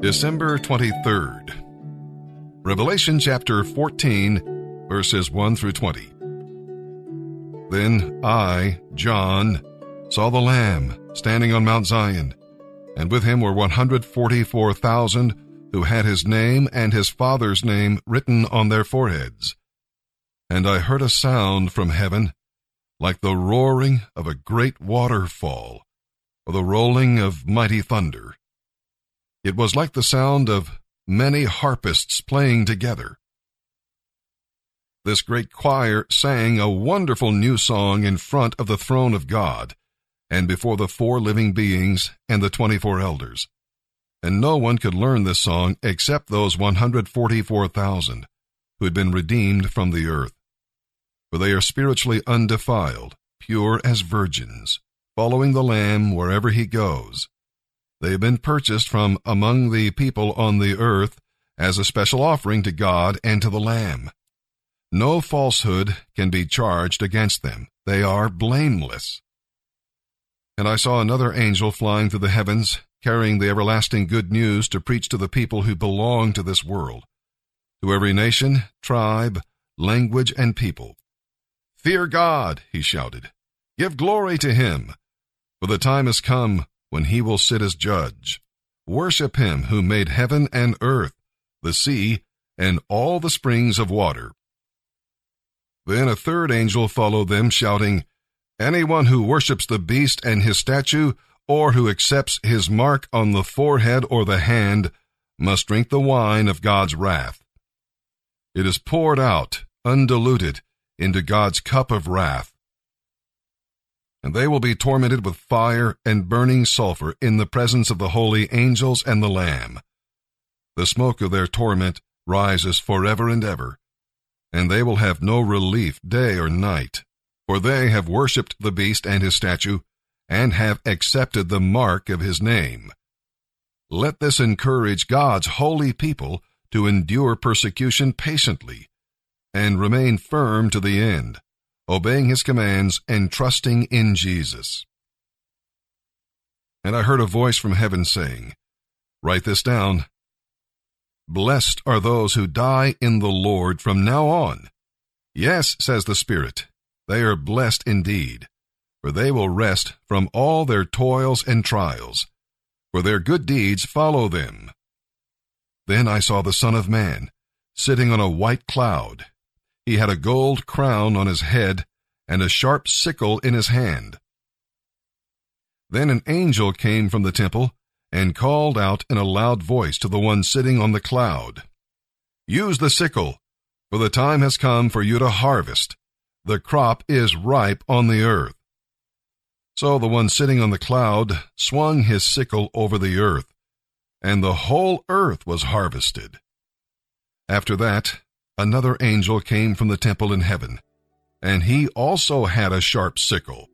December 23rd. Revelation chapter 14, verses 1 through 20. Then I, John, saw the Lamb standing on Mount Zion, and with him were 144,000 who had his name and his father's name written on their foreheads. And I heard a sound from heaven like the roaring of a great waterfall, or the rolling of mighty thunder. It was like the sound of many harpists playing together. This great choir sang a wonderful new song in front of the throne of God and before the four living beings and the twenty-four elders. And no one could learn this song except those 144,000 who had been redeemed from the earth. For they are spiritually undefiled, pure as virgins, following the Lamb wherever he goes. They have been purchased from among the people on the earth as a special offering to God and to the Lamb. No falsehood can be charged against them. They are blameless. And I saw another angel flying through the heavens, carrying the everlasting good news to preach to the people who belong to this world, to every nation, tribe, language, and people. Fear God, he shouted. Give glory to him, for the time has come when he will sit as judge. Worship him who made heaven and earth, the sea, and all the springs of water. Then a third angel followed them, shouting, Anyone who worships the beast and his statue, or who accepts his mark on the forehead or the hand, must drink the wine of God's wrath. It is poured out, undiluted, into God's cup of wrath. And they will be tormented with fire and burning sulfur in the presence of the holy angels and the Lamb. The smoke of their torment rises forever and ever, and they will have no relief day or night for they have worshipped the beast and his statue, and have accepted the mark of his name. Let this encourage God's holy people to endure persecution patiently, and remain firm to the end, obeying his commands and trusting in Jesus. And I heard a voice from heaven saying, Write this down. Blessed are those who die in the Lord from now on. Yes, says the Spirit, they are blessed indeed, for they will rest from all their toils and trials, for their good deeds follow them. Then I saw the Son of Man, sitting on a white cloud. He had a gold crown on his head and a sharp sickle in his hand. Then an angel came from the temple and called out in a loud voice to the one sitting on the cloud, Use the sickle, for the time has come for you to harvest the crop is ripe on the earth. So the one sitting on the cloud swung his sickle over the earth, and the whole earth was harvested. After that, another angel came from the temple in heaven, and he also had a sharp sickle.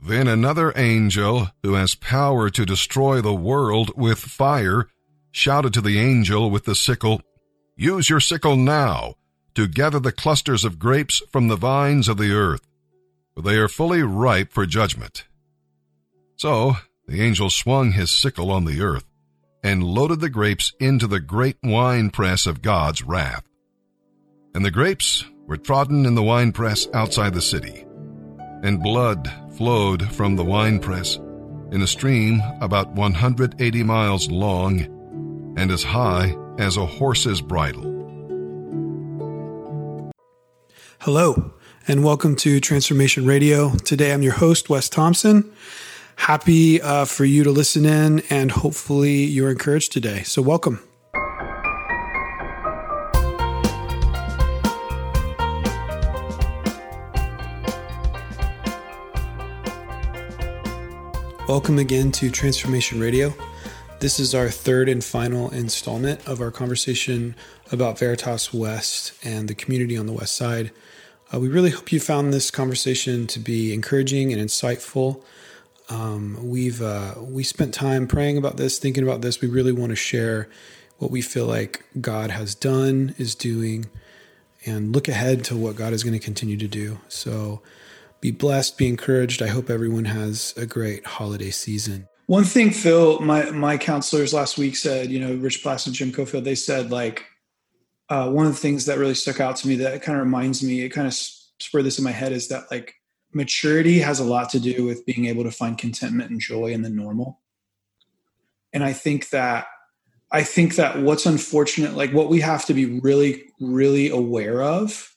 Then another angel, who has power to destroy the world with fire, shouted to the angel with the sickle, Use your sickle now to gather the clusters of grapes from the vines of the earth, for they are fully ripe for judgment. So the angel swung his sickle on the earth and loaded the grapes into the great winepress of God's wrath. And the grapes were trodden in the winepress outside the city, and blood flowed from the winepress in a stream about 180 miles long and as high as a horse's bridle. Hello, and welcome to Transformation Radio. Today I'm your host, Wes Thompson. Happy uh, for you to listen in, and hopefully you're encouraged today. So, welcome. Welcome again to Transformation Radio. This is our third and final installment of our conversation about Veritas West and the community on the West Side. Uh, we really hope you found this conversation to be encouraging and insightful. Um, we've uh, we spent time praying about this, thinking about this. We really want to share what we feel like God has done, is doing, and look ahead to what God is going to continue to do. So be blessed, be encouraged. I hope everyone has a great holiday season. One thing, Phil, my my counselors last week said, you know, Rich Plass and Jim Cofield, they said like uh, one of the things that really stuck out to me that kind of reminds me, it kind of spurred this in my head is that like maturity has a lot to do with being able to find contentment and joy in the normal. And I think that I think that what's unfortunate, like what we have to be really, really aware of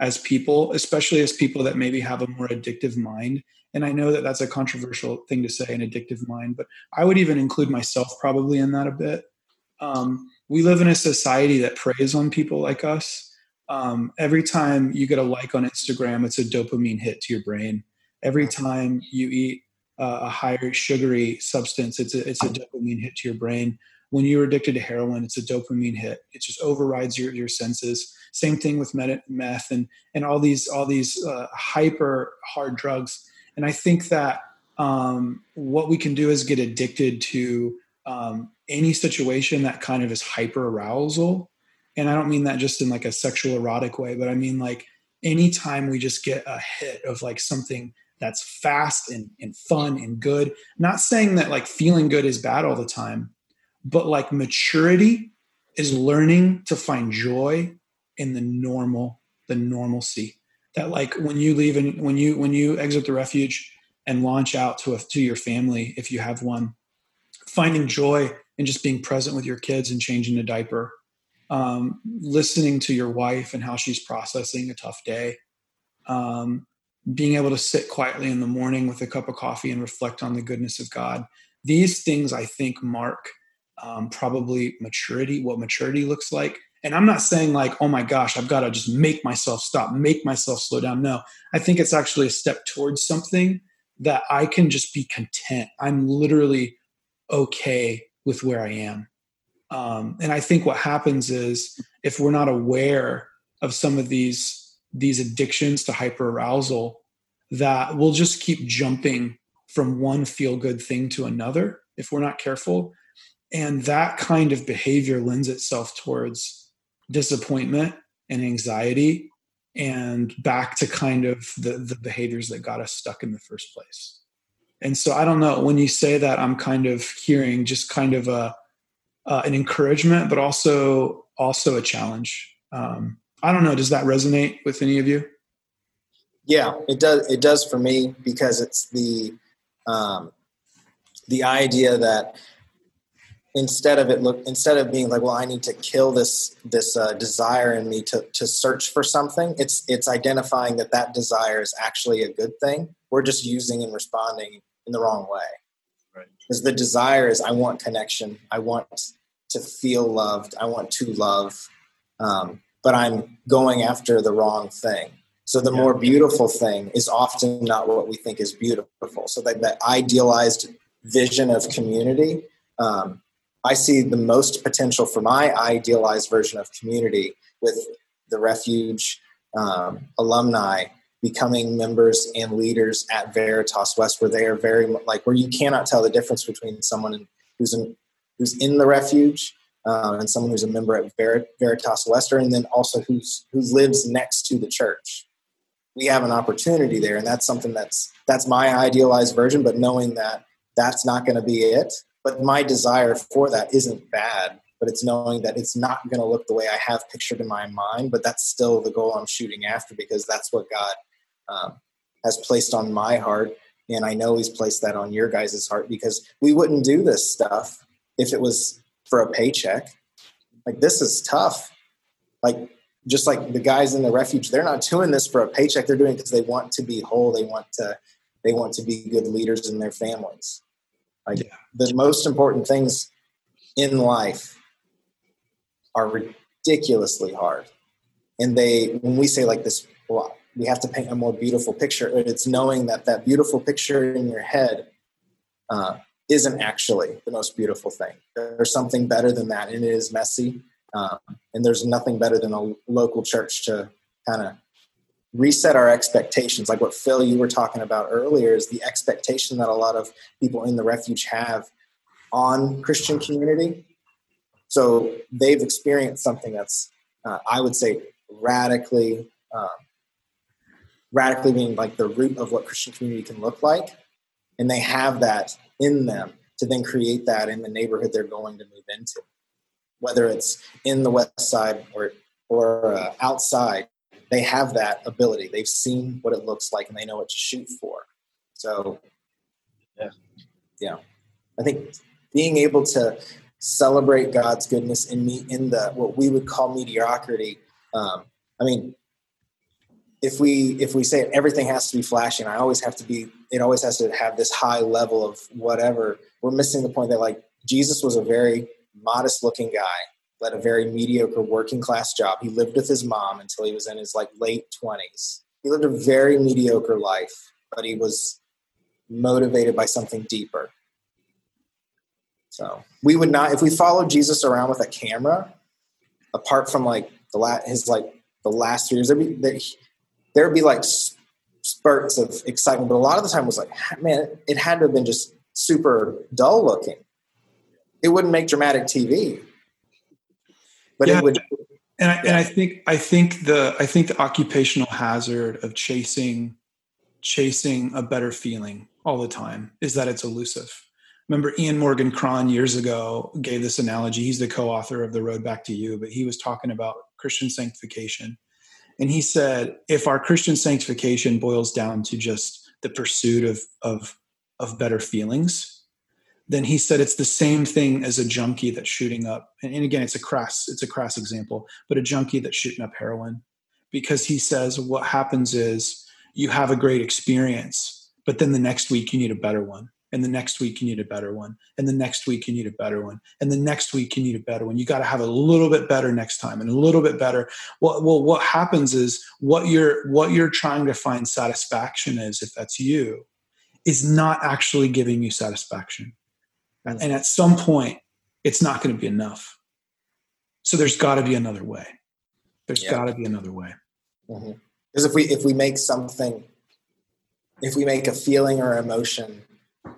as people, especially as people that maybe have a more addictive mind. And I know that that's a controversial thing to say, an addictive mind, but I would even include myself probably in that a bit. Um, we live in a society that preys on people like us. Um, every time you get a like on Instagram, it's a dopamine hit to your brain. Every time you eat uh, a higher sugary substance, it's a, it's a dopamine hit to your brain when you're addicted to heroin, it's a dopamine hit. It just overrides your, your senses. Same thing with meth and, and all these, all these uh, hyper hard drugs. And I think that um, what we can do is get addicted to um, any situation that kind of is hyper arousal. And I don't mean that just in like a sexual erotic way, but I mean like anytime we just get a hit of like something that's fast and, and fun and good, not saying that like feeling good is bad all the time, but like maturity is learning to find joy in the normal the normalcy that like when you leave and when you when you exit the refuge and launch out to a, to your family if you have one finding joy in just being present with your kids and changing a diaper um, listening to your wife and how she's processing a tough day um, being able to sit quietly in the morning with a cup of coffee and reflect on the goodness of god these things i think mark um, probably maturity, what maturity looks like. And I'm not saying like, oh my gosh, I've got to just make myself stop, make myself slow down. No, I think it's actually a step towards something that I can just be content. I'm literally okay with where I am. Um, and I think what happens is if we're not aware of some of these these addictions to hyperarousal, that we'll just keep jumping from one feel good thing to another if we're not careful and that kind of behavior lends itself towards disappointment and anxiety and back to kind of the, the behaviors that got us stuck in the first place. And so I don't know when you say that I'm kind of hearing just kind of a uh, an encouragement, but also also a challenge. Um, I don't know. Does that resonate with any of you? Yeah, it does. It does for me because it's the um, the idea that instead of it look instead of being like well i need to kill this this uh, desire in me to, to search for something it's it's identifying that that desire is actually a good thing. We're just using and responding in the wrong way. Right. Because the desire is i want connection. I want to feel loved. I want to love. Um, but i'm going after the wrong thing. So the yeah. more beautiful thing is often not what we think is beautiful. So that, that idealized vision of community um, I see the most potential for my idealized version of community with the refuge um, alumni becoming members and leaders at Veritas West, where they are very like where you cannot tell the difference between someone who's in who's in the refuge uh, and someone who's a member at Ver- Veritas Western, and then also who's who lives next to the church. We have an opportunity there, and that's something that's that's my idealized version. But knowing that that's not going to be it, but my desire for that isn't bad, but it's knowing that it's not going to look the way I have pictured in my mind, but that's still the goal I'm shooting after because that's what God um, has placed on my heart. And I know He's placed that on your guys' heart because we wouldn't do this stuff if it was for a paycheck. Like, this is tough. Like, just like the guys in the refuge, they're not doing this for a paycheck. They're doing it because they want to be whole. They want to, they want to be good leaders in their families. Like yeah. the most important things in life are ridiculously hard. And they, when we say like this, well, we have to paint a more beautiful picture. It's knowing that that beautiful picture in your head uh, isn't actually the most beautiful thing. There's something better than that, and it is messy. Um, and there's nothing better than a local church to kind of reset our expectations. Like what phil you were talking about earlier is the expectation that a lot of people in the refuge have on christian community. So they've experienced something that's uh, i would say radically um, radically being like the root of what christian community can look like. And they have that in them to then create that in the neighborhood they're going to move into, whether it's in the west side or or uh, outside. They have that ability. They've seen what it looks like, and they know what to shoot for. So, yeah, yeah. I think being able to celebrate God's goodness in me in the what we would call mediocrity. Um, I mean, if we if we say everything has to be flashy and i always have to be it always has to have this high level of whatever we're missing the point that like jesus was a very modest looking guy led a very mediocre working class job. He lived with his mom until he was in his like late 20s he lived a very mediocre life but he was motivated by something deeper. So we would not if we followed jesus around with a camera apart from like the la- his like the last years there'd be there, there'd be like spurts of excitement, but a lot of the time was like, man, it had to have been just super dull looking. It wouldn't make dramatic TV, but yeah. it would. And I, yeah. and I think I think the I think the occupational hazard of chasing chasing a better feeling all the time is that it's elusive. Remember Ian Morgan Cron years ago gave this analogy. He's the co-author of The Road Back to You, but he was talking about Christian sanctification and he said, if our Christian sanctification boils down to just the pursuit of, of, of better feelings, then he said it's the same thing as a junkie that's shooting up. And, again, it's a crass, it's a crass example, but a junkie that's shooting up heroin. Because he says what happens is you have a great experience, but then the next week you need a better one and the next week you need a better one and the next week you need a better one and the next week you need a better one you got to have a little bit better next time and a little bit better well, well what happens is what you're what you're trying to find satisfaction is if that's you is not actually giving you satisfaction and, and at some point it's not going to be enough so there's got to be another way There's yeah. got to be another way because mm-hmm. if we if we make something if we make a feeling or emotion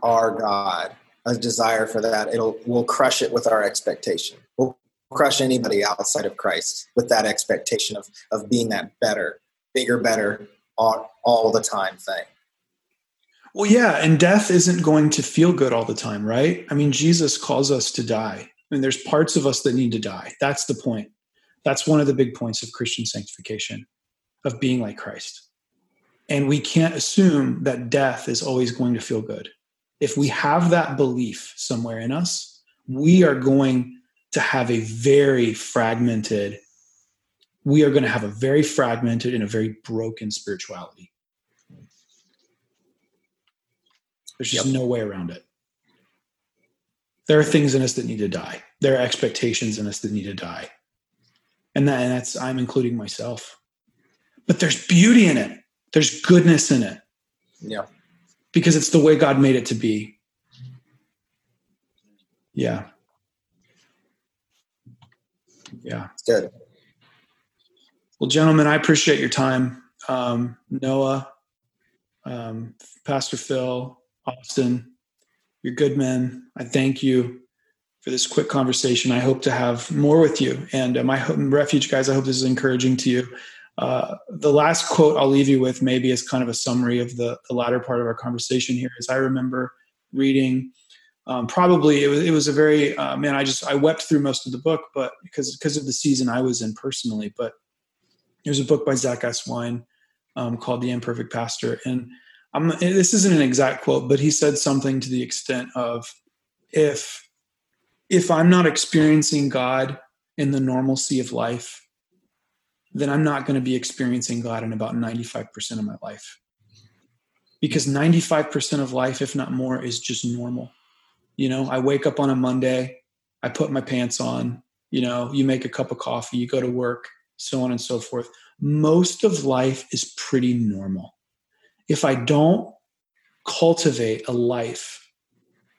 our God, a desire for that, it'll we'll crush it with our expectation. We'll crush anybody outside of Christ with that expectation of of being that better, bigger, better, all, all the time thing. Well, yeah, and death isn't going to feel good all the time, right? I mean, Jesus calls us to die. I mean, there's parts of us that need to die. That's the point. That's one of the big points of Christian sanctification, of being like Christ. And we can't assume that death is always going to feel good if we have that belief somewhere in us, we are going to have a very fragmented, we are going to have a very fragmented and a very broken spirituality. There's just yep. no way around it. There are things in us that need to die. There are expectations in us that need to die. And, that, and that's, I'm including myself. But there's beauty in it, there's goodness in it. Yeah because it's the way God made it to be. Yeah. Yeah. Good. Well, gentlemen, I appreciate your time. Um, Noah, um, Pastor Phil, Austin, you're good men. I thank you for this quick conversation. I hope to have more with you. And uh, my refuge guys, I hope this is encouraging to you. Uh, the last quote I'll leave you with, maybe as kind of a summary of the, the latter part of our conversation here, is I remember reading. Um, probably it was it was a very uh, man. I just I wept through most of the book, but because because of the season I was in personally. But there's a book by Zach Eswine um, called "The Imperfect Pastor," and I'm, this isn't an exact quote, but he said something to the extent of, "If if I'm not experiencing God in the normalcy of life, then I'm not going to be experiencing God in about 95% of my life. Because 95% of life, if not more, is just normal. You know, I wake up on a Monday, I put my pants on, you know, you make a cup of coffee, you go to work, so on and so forth. Most of life is pretty normal. If I don't cultivate a life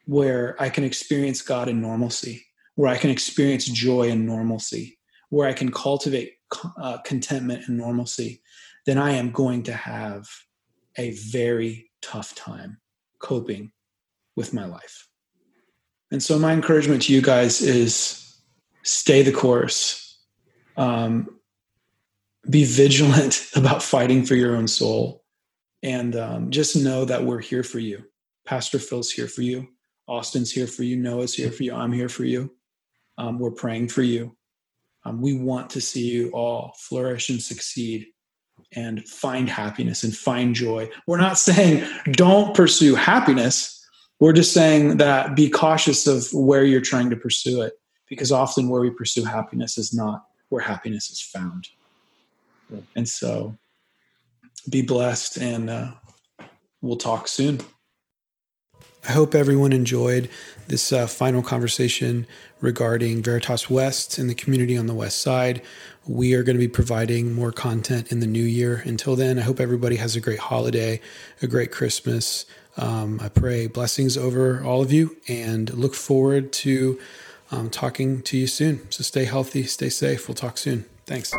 where I can experience God in normalcy, where I can experience joy in normalcy, where I can cultivate uh, contentment and normalcy, then I am going to have a very tough time coping with my life. And so, my encouragement to you guys is stay the course, um, be vigilant about fighting for your own soul, and um, just know that we're here for you. Pastor Phil's here for you. Austin's here for you. Noah's here for you. I'm here for you. Um, we're praying for you. Um, we want to see you all flourish and succeed and find happiness and find joy. We're not saying don't pursue happiness. We're just saying that be cautious of where you're trying to pursue it because often where we pursue happiness is not where happiness is found. And so be blessed and uh, we'll talk soon. I hope everyone enjoyed this uh, final conversation regarding Veritas West and the community on the West Side. We are going to be providing more content in the new year. Until then, I hope everybody has a great holiday, a great Christmas. Um, I pray blessings over all of you and look forward to um, talking to you soon. So stay healthy, stay safe. We'll talk soon. Thanks.